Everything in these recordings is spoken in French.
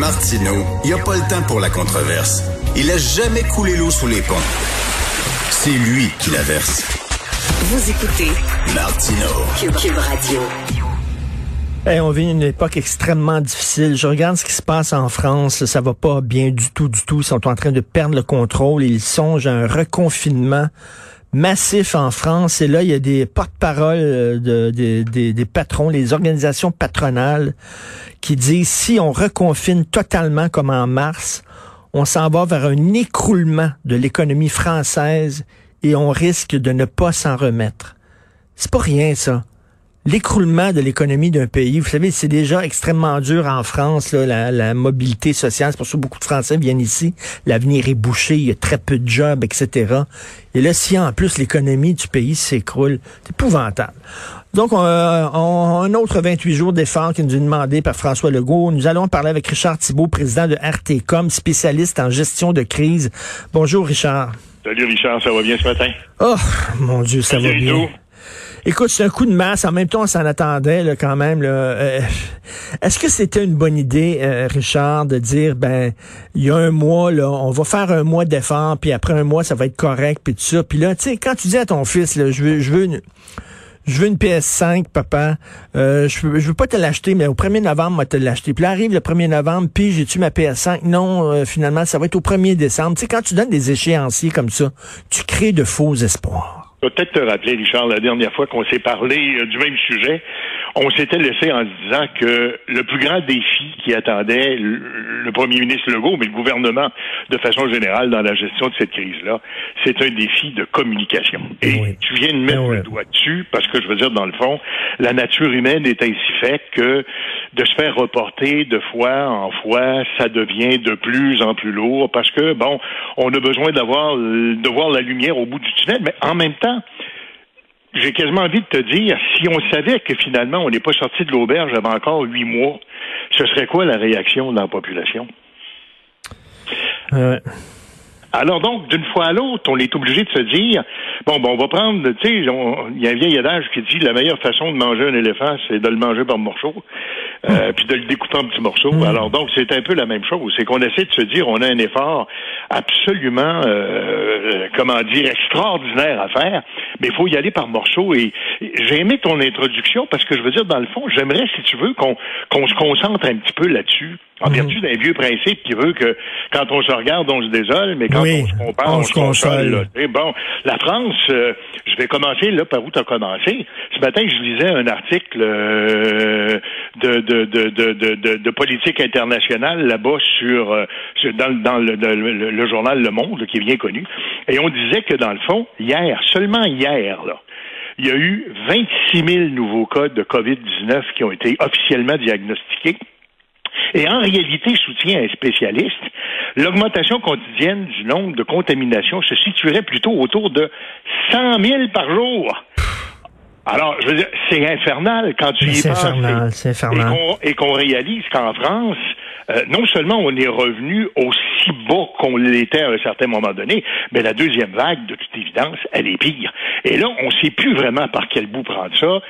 Martineau, il n'y a pas le temps pour la controverse. Il a jamais coulé l'eau sous les ponts. C'est lui qui la verse. Vous écoutez Martineau. Cube, Radio. on vit une époque extrêmement difficile. Je regarde ce qui se passe en France. Ça va pas bien du tout, du tout. Ils sont en train de perdre le contrôle. Ils songent à un reconfinement massif en France. Et là, il y a des porte-paroles euh, de, des, des patrons, les organisations patronales qui disent si on reconfine totalement comme en mars, on s'en va vers un écroulement de l'économie française et on risque de ne pas s'en remettre. C'est pas rien, ça l'écroulement de l'économie d'un pays. Vous savez, c'est déjà extrêmement dur en France, là, la, mobilité sociale. C'est pour ça que beaucoup de Français viennent ici. L'avenir est bouché, il y a très peu de jobs, etc. Et là, si en plus l'économie du pays s'écroule, c'est épouvantable. Donc, on, on, un autre 28 jours d'efforts qui nous est demandé par François Legault. Nous allons parler avec Richard Thibault, président de RTCOM, spécialiste en gestion de crise. Bonjour, Richard. Salut, Richard. Ça va bien ce matin? Oh, mon Dieu, ça va bien. Écoute, c'est un coup de masse. En même temps, on s'en attendait là, quand même. Euh, est-ce que c'était une bonne idée, euh, Richard, de dire, ben, il y a un mois, là, on va faire un mois d'effort, puis après un mois, ça va être correct, puis tout ça. Puis là, tu sais, quand tu dis à ton fils, là, je veux, je veux une, je veux une PS5, papa. Euh, je, veux, veux pas te l'acheter, mais au 1er novembre, moi, te l'acheter. Puis là, arrive le 1er novembre, puis j'ai-tu ma PS5? Non, finalement, ça va être au 1er décembre. Tu sais, quand tu donnes des échéanciers comme ça, tu crées de faux espoirs. Peut-être te rappeler, Richard, la dernière fois qu'on s'est parlé euh, du même sujet, on s'était laissé en se disant que le plus grand défi qui attendait le, premier ministre Legault, mais le gouvernement de façon générale dans la gestion de cette crise-là, c'est un défi de communication. Et tu viens de mettre ben le doigt dessus, parce que je veux dire, dans le fond, la nature humaine est ainsi faite que de se faire reporter de fois en fois, ça devient de plus en plus lourd, parce que, bon, on a besoin d'avoir de voir la lumière au bout du tunnel, mais en même temps, j'ai quasiment envie de te dire, si on savait que finalement on n'est pas sorti de l'auberge avant encore huit mois, ce serait quoi la réaction de la population? Euh, alors donc, d'une fois à l'autre, on est obligé de se dire, bon, bon, on va prendre, tu sais, il y a un vieil adage qui dit la meilleure façon de manger un éléphant, c'est de le manger par morceaux, euh, puis de le découper en petits morceaux. Hmm. Alors donc, c'est un peu la même chose. C'est qu'on essaie de se dire, on a un effort absolument, euh, comment dire, extraordinaire à faire, mais il faut y aller par morceaux. Et j'ai aimé ton introduction parce que je veux dire, dans le fond, j'aimerais, si tu veux, qu'on qu'on se concentre un petit peu là-dessus. En mhm. vertu d'un vieux principe qui veut que quand on se regarde, on se désole, mais quand on se compare, on, se console. bon, la France, euh, je vais commencer là par où tu as commencé. Ce matin, je lisais un article euh, de, de, de, de, de, politique internationale là-bas sur, euh, dans, dans le, le, journal Le Monde, qui est bien connu, et on disait que dans le fond, hier, seulement hier, là, il y a eu 26 000 nouveaux cas de COVID-19 qui ont été officiellement diagnostiqués. Et en réalité, soutient un spécialiste, l'augmentation quotidienne du nombre de contaminations se situerait plutôt autour de 100 000 par jour. Alors, je veux dire, c'est infernal quand tu y penses. C'est infernal, Et qu'on réalise qu'en France, euh, non seulement on est revenu aussi bas qu'on l'était à un certain moment donné, mais la deuxième vague, de toute évidence, elle est pire. Et là, on ne sait plus vraiment par quel bout prendre ça. Euh,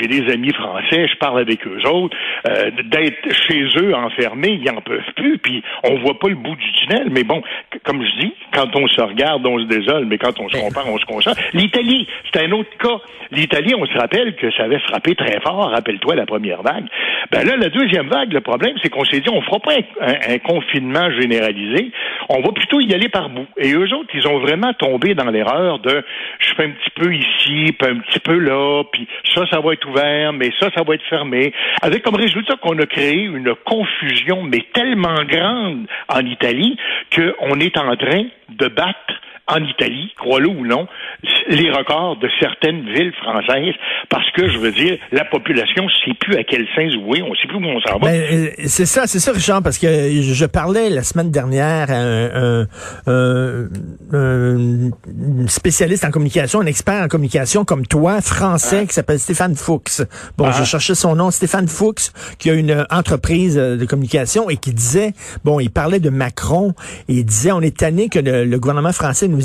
j'ai des amis français, je parle avec eux autres. Euh, d'être chez eux enfermés, ils n'en peuvent plus, puis on voit pas le bout du tunnel. Mais bon, comme je dis, quand on se regarde, on se désole, mais quand on se compare, on se concentre. L'Italie, c'est un autre cas. L'Italie, on se rappelle que ça avait frappé très fort, rappelle-toi la première vague. Ben là, la deuxième vague, le problème, c'est qu'on s'est dit, on fera pas un, confinement généralisé, on va plutôt y aller par bout. Et eux autres, ils ont vraiment tombé dans l'erreur de, je fais un petit peu ici, puis un petit peu là, puis ça, ça va être ouvert, mais ça, ça va être fermé. Avec comme résultat qu'on a créé une confusion, mais tellement grande en Italie, qu'on est en train de battre en Italie, crois-le ou non, les records de certaines villes françaises parce que, je veux dire, la population ne sait plus à quel sens jouer, on ne sait plus où on s'en va. Ben, euh, c'est ça, c'est ça, Richard, parce que je parlais la semaine dernière à un, spécialiste en communication, un expert en communication comme toi, français, ah. qui s'appelle Stéphane Fuchs. Bon, je ah. cherchais son nom, Stéphane Fuchs, qui a une entreprise de communication et qui disait, bon, il parlait de Macron et il disait, on est tanné que le, le gouvernement français nous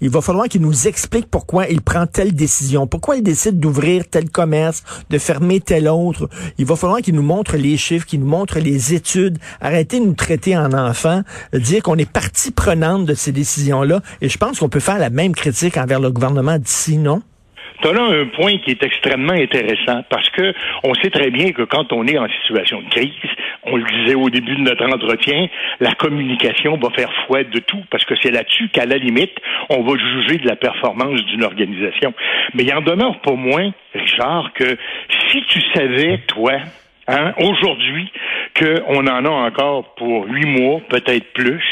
Il va falloir qu'il nous explique pourquoi il prend telle décision, pourquoi il décide d'ouvrir tel commerce, de fermer tel autre. Il va falloir qu'il nous montre les chiffres, qu'il nous montre les études. Arrêtez de nous traiter en enfants, dire qu'on est partie prenante de ces décisions-là. Et je pense qu'on peut faire la même critique envers le gouvernement d'ici, non? Tu as là un point qui est extrêmement intéressant parce que on sait très bien que quand on est en situation de crise, on le disait au début de notre entretien, la communication va faire foi de tout parce que c'est là-dessus qu'à la limite, on va juger de la performance d'une organisation. Mais il en demeure pas moins, Richard, que si tu savais, toi, hein, aujourd'hui, qu'on en a encore pour huit mois, peut-être plus,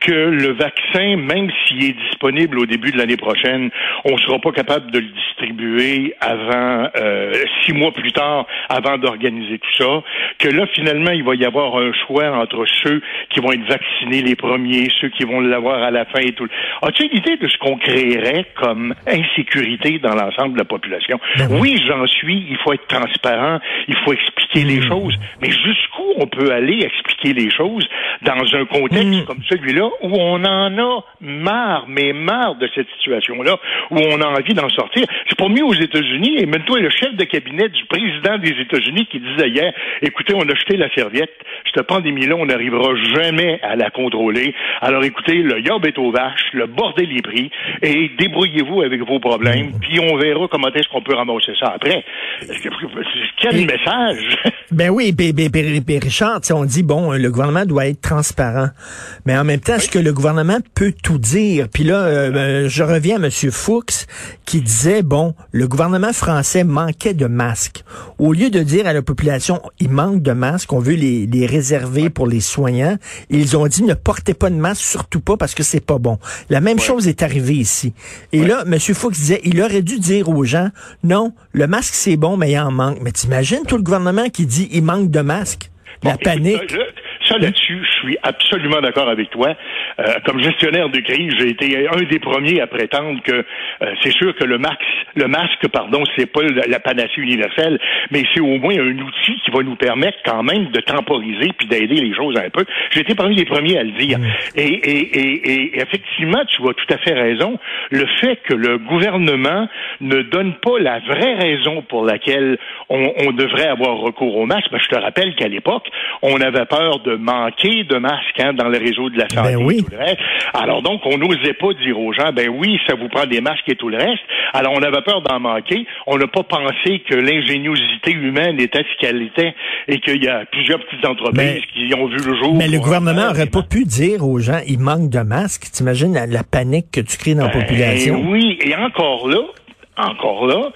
que le vaccin, même s'il est disponible au début de l'année prochaine, on ne sera pas capable de le distribuer avant euh, six mois plus tard, avant d'organiser tout ça. Que là, finalement, il va y avoir un choix entre ceux qui vont être vaccinés les premiers, ceux qui vont l'avoir à la fin et tout. As-tu une idée de ce qu'on créerait comme insécurité dans l'ensemble de la population? Ben oui, j'en suis. Il faut être transparent. Il faut expliquer les mmh. choses. Mais jusqu'où on peut aller expliquer les choses dans un contexte mmh. comme celui-là où on en a marre, mais marre de cette situation-là, où on a envie d'en sortir. C'est pas mieux aux États-Unis, et même toi, le chef de cabinet du président des États-Unis qui disait hier, écoutez, on a jeté la serviette, cette pandémie-là, on n'arrivera jamais à la contrôler. Alors écoutez, le yob est aux vaches, le bordel est pris, et débrouillez-vous avec vos problèmes, puis on verra comment est-ce qu'on peut ramasser ça après. Quel message! Ben oui, ben, ben, ben, Richard, on dit, bon, le gouvernement doit être transparent, mais en même temps, est-ce que le gouvernement peut tout dire? Puis là, euh, euh, je reviens à M. Fuchs qui disait, bon, le gouvernement français manquait de masques. Au lieu de dire à la population, il manque de masques, on veut les, les réserver pour les soignants, ils ont dit, ne portez pas de masque, surtout pas parce que c'est pas bon. La même chose est arrivée ici. Et là, M. Fuchs disait, il aurait dû dire aux gens, non, le masque c'est bon, mais il en manque. Mais t'imagines tout le gouvernement qui dit, il manque de masques? La panique. Ça, là-dessus, je suis absolument d'accord avec toi. Euh, comme gestionnaire de crise, j'ai été un des premiers à prétendre que euh, c'est sûr que le masque, le masque, pardon, c'est pas la panacée universelle, mais c'est au moins un outil qui va nous permettre quand même de temporiser puis d'aider les choses un peu. J'ai été parmi les premiers à le dire. Mm. Et, et, et, et, effectivement, tu as tout à fait raison. Le fait que le gouvernement ne donne pas la vraie raison pour laquelle on, on devrait avoir recours au masque, ben, je te rappelle qu'à l'époque, on avait peur de manquer de masques hein, dans le réseau de la santé ben oui. et tout le reste. Alors donc, on n'osait pas dire aux gens, ben oui, ça vous prend des masques et tout le reste. Alors on avait peur d'en manquer. On n'a pas pensé que l'ingéniosité humaine était ce qu'elle était et qu'il y a plusieurs petites entreprises qui ont vu le jour. Mais le gouvernement n'aurait pas pu dire aux gens, il manque de masques. T'imagines la, la panique que tu crées dans la ben population? Oui, et encore là, encore là,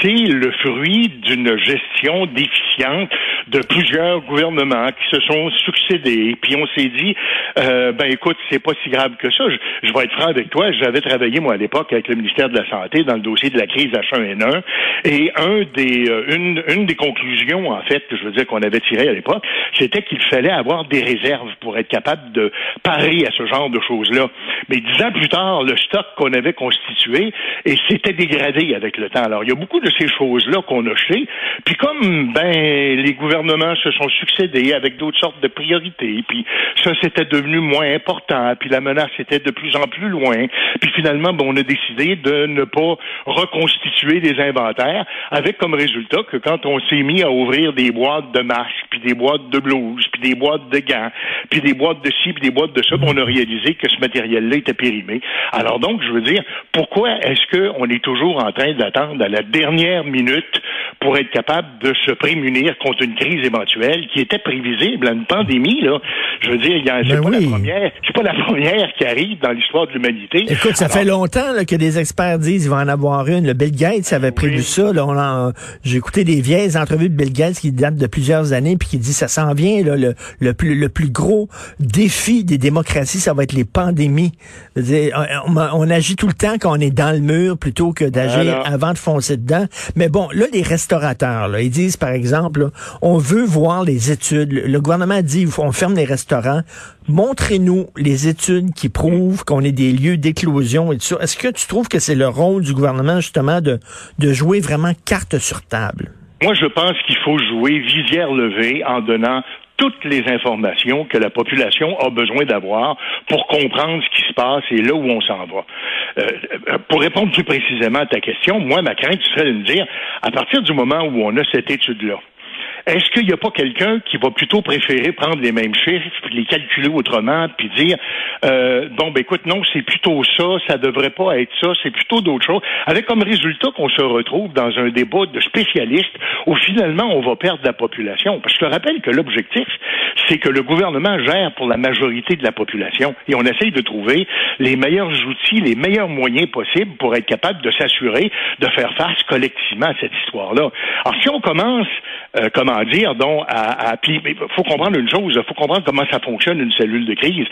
c'est le fruit d'une gestion déficiente de plusieurs gouvernements qui se sont succédés. Puis on s'est dit, euh, ben écoute, c'est pas si grave que ça. Je, vais être franc avec toi. J'avais travaillé moi à l'époque avec le ministère de la Santé dans le dossier de la crise H1N1, et un des, euh, une, une des conclusions en fait je veux dire qu'on avait tiré à l'époque, c'était qu'il fallait avoir des réserves pour être capable de parer à ce genre de choses-là. Mais dix ans plus tard, le stock qu'on avait constitué et s'était dégradé avec le temps. Alors il y a beaucoup de ces choses-là qu'on a jeté. Puis comme ben les gouvernements se sont succédés avec d'autres sortes de priorités, puis ça c'était devenu moins important, puis la menace était de plus en plus loin, puis finalement ben, on a décidé de ne pas reconstituer des inventaires, avec comme résultat que quand on s'est mis à ouvrir des boîtes de masques, puis des boîtes de blouses, puis des boîtes de gants, puis des boîtes de ci, puis des boîtes de ça, on a réalisé que ce matériel-là était périmé. Alors donc, je veux dire, pourquoi est-ce qu'on est toujours en train d'attendre à la dernière minute pour être capable de se prémunir contre une crise éventuelle qui était prévisible, une pandémie, là. Je veux dire, c'est ben pas la première, c'est pas la première qui arrive dans l'histoire de l'humanité. Écoute, ça fait longtemps que des experts disent qu'il va en avoir une. Le Bill Gates avait prévu ça. j'ai écouté des vieilles entrevues de Bill Gates qui datent de plusieurs années puis qui dit ça s'en vient là, le, le, plus, le plus gros défi des démocraties, ça va être les pandémies. on, agit tout le temps quand on est dans le mur plutôt que d'agir avant de foncer dedans. Mais bon, là, les restaurateurs, là, ils disent, par exemple, on veut voir les études. Le, gouvernement dit, on ferme les restaurants. Montrez-nous les études qui prouvent qu'on est des lieux d'éclosion et tout ça. Est-ce que tu trouves que c'est le rôle du gouvernement, justement, de, de jouer vraiment carte sur table? Moi, je pense qu'il faut jouer visière levée en donnant toutes les informations que la population a besoin d'avoir pour comprendre ce qui se passe et là où on s'en va. Euh, euh, pour répondre plus précisément à ta question, moi, ma crainte serait de me dire, à partir du moment où on a cette étude-là, est-ce qu'il n'y a pas quelqu'un qui va plutôt préférer prendre les mêmes chiffres, puis les calculer autrement, puis dire euh, bon ben écoute, non, c'est plutôt ça, ça devrait pas être ça, c'est plutôt d'autres choses, avec comme résultat qu'on se retrouve dans un débat de spécialistes où finalement on va perdre la population. Parce que je te rappelle que l'objectif, c'est que le gouvernement gère pour la majorité de la population et on essaye de trouver les meilleurs outils, les meilleurs moyens possibles pour être capable de s'assurer de faire face collectivement à cette histoire-là. Alors si on commence, euh, dire, donc à, à il faut comprendre une chose, il faut comprendre comment ça fonctionne une cellule de crise.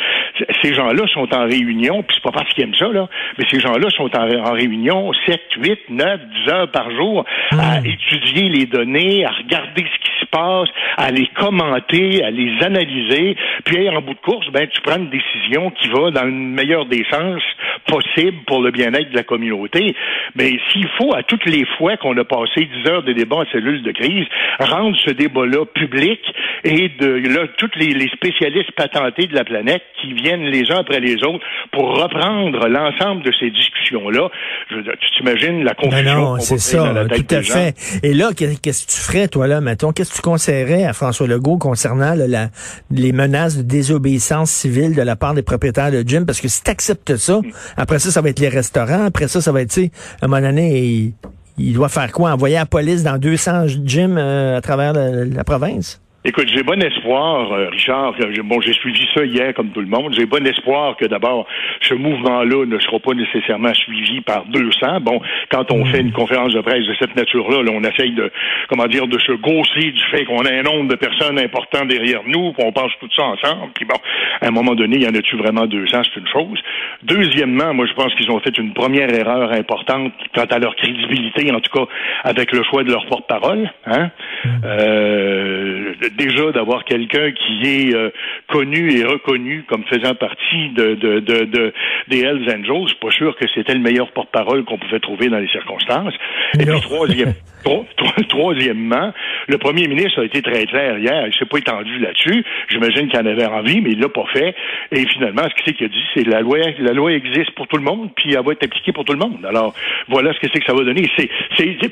Ces gens-là sont en réunion, puis c'est pas parce qu'ils aiment ça, là, mais ces gens-là sont en, réunion 7, 8, 9, 10 heures par jour à hmm. étudier les données, à regarder ce qui se passe, à les commenter, à les analyser, puis en bout de course, ben tu prends une décision qui va dans le meilleur des sens possible pour le bien-être de la communauté. Mais s'il faut, à toutes les fois qu'on a passé 10 heures de débat en cellule de crise, rendre ce débat-là public et de là, tous les, spécialistes patentés de la planète qui viennent les uns après les autres pour reprendre l'ensemble de ces discussions-là. Tu t'imagines la confusion. Non, c'est ça, tout à fait. Et là, qu'est-ce que tu ferais, toi, là, mettons, qu'est-ce que tu conseillerais à François Legault concernant la, les menaces de désobéissance civile de la part des propriétaires de gym? Parce que si tu acceptes ça, mm. après ça, ça va être les restaurants, après ça, ça va être, tu sais, à un moment donné, il doit faire quoi? Envoyer la police dans 200 gyms euh, à travers la province? Écoute, j'ai bon espoir, euh, Richard. Bon, j'ai suivi ça hier comme tout le monde. J'ai bon espoir que d'abord ce mouvement-là ne sera pas nécessairement suivi par 200. Bon, quand on fait une conférence de presse de cette nature-là, là, on essaye de, comment dire, de se gausser du fait qu'on a un nombre de personnes importantes derrière nous, qu'on pense tout ça ensemble. Puis bon, à un moment donné, il y en a-tu vraiment 200 C'est une chose. Deuxièmement, moi, je pense qu'ils ont fait une première erreur importante quant à leur crédibilité, en tout cas avec le choix de leur porte-parole. Hein? Euh, déjà d'avoir quelqu'un qui est euh, connu et reconnu comme faisant partie de, de, de, des Hells Angels, pas sûr que c'était le meilleur porte-parole qu'on pouvait trouver dans les circonstances. Et puis troisième, troisièmement, le premier ministre a été très clair hier, il s'est pas étendu là-dessus. J'imagine qu'il en avait envie, mais il l'a pas fait. Et finalement, ce qu'il a dit, c'est la loi, la loi existe pour tout le monde, puis elle va être appliquée pour tout le monde. Alors, voilà ce que c'est que ça va donner. C'est,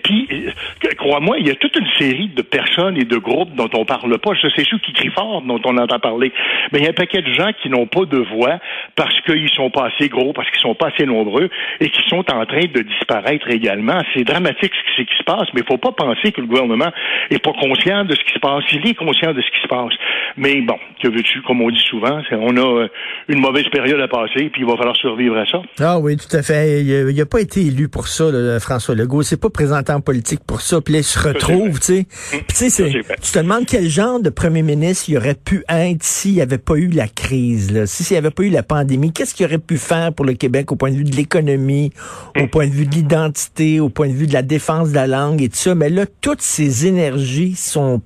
puis, euh, crois-moi, il y a toute une série de personnes et de groupes dont on parle pas. C'est ceux qui crient fort dont on entend parler. Mais il y a un paquet de gens qui n'ont pas de voix parce qu'ils sont pas assez gros, parce qu'ils sont pas assez nombreux et qui sont en train de disparaître également. C'est dramatique ce qui se passe, il faut pas penser que le gouvernement est pas conscient de ce qui se passe. Il est conscient de ce qui se passe. Mais bon, que veux-tu, comme on dit souvent, on a euh, une mauvaise période à passer, puis il va falloir survivre à ça. Ah oui, tout à fait. Il n'a pas été élu pour ça, François Legault. C'est pas présenté en politique pour ça. Puis là, il se retrouve, tu sais. Tu te demandes quel genre de premier ministre il aurait pu être s'il n'y avait pas eu la crise, là, s'il n'y avait pas eu la pandémie? Qu'est-ce qu'il aurait pu faire pour le Québec au point de vue de l'économie, au point de vue de l'identité, au point de vue de la défense de la langue et Mais là, toutes ces énergies sont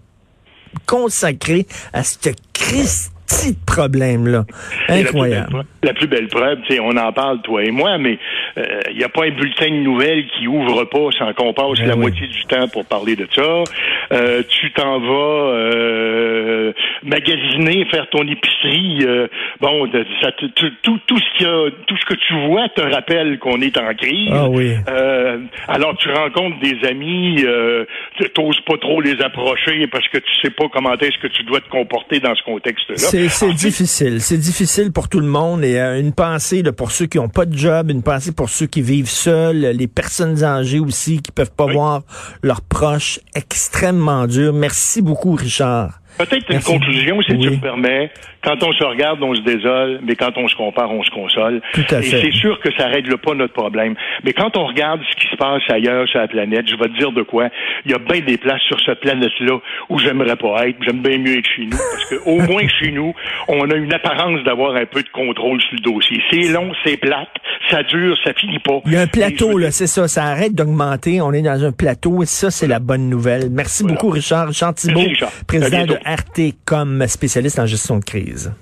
consacrées à cette crise petit problème-là. Incroyable. La plus belle preuve, on en parle, toi et moi, mais il euh, n'y a pas un bulletin de nouvelles qui ouvre pas sans qu'on passe ben la moitié du temps pour parler de ça. Euh, tu t'en vas euh, magasiner, faire ton épicerie. bon, ça, tout, tout, tout, ce qu'il a, tout ce que tu vois te rappelle qu'on est en crise. Ah oui. alors tu rencontres des amis, tu n'oses pas trop les approcher parce que tu sais pas comment est-ce que tu dois te comporter dans ce contexte-là. C'est difficile. C'est difficile pour tout le monde. Et euh, une pensée pour ceux qui n'ont pas de job, une pensée pour ceux qui vivent seuls, les personnes âgées aussi qui peuvent pas voir leurs proches. Extrêmement dur. Merci beaucoup, Richard. Peut-être une conclusion, si tu me permets. Quand on se regarde, on se désole, mais quand on se compare, on se console. Tout à Et c'est sûr que ça règle pas notre problème. Mais quand on regarde ce qui se passe ailleurs sur la planète, je vais te dire de quoi. Il y a bien des places sur cette planète-là où j'aimerais pas être. J'aime bien mieux être chez nous. Parce que au moins chez nous, on a une apparence d'avoir un peu de contrôle sur le dossier. C'est long, c'est plate, ça dure, ça finit pas. Il y a un plateau, là, c'est ça. Ça arrête d'augmenter. On est dans un plateau et ça, c'est la bonne nouvelle. Merci beaucoup, Richard. Richard Thibault, président de RT comme spécialiste en gestion de crise.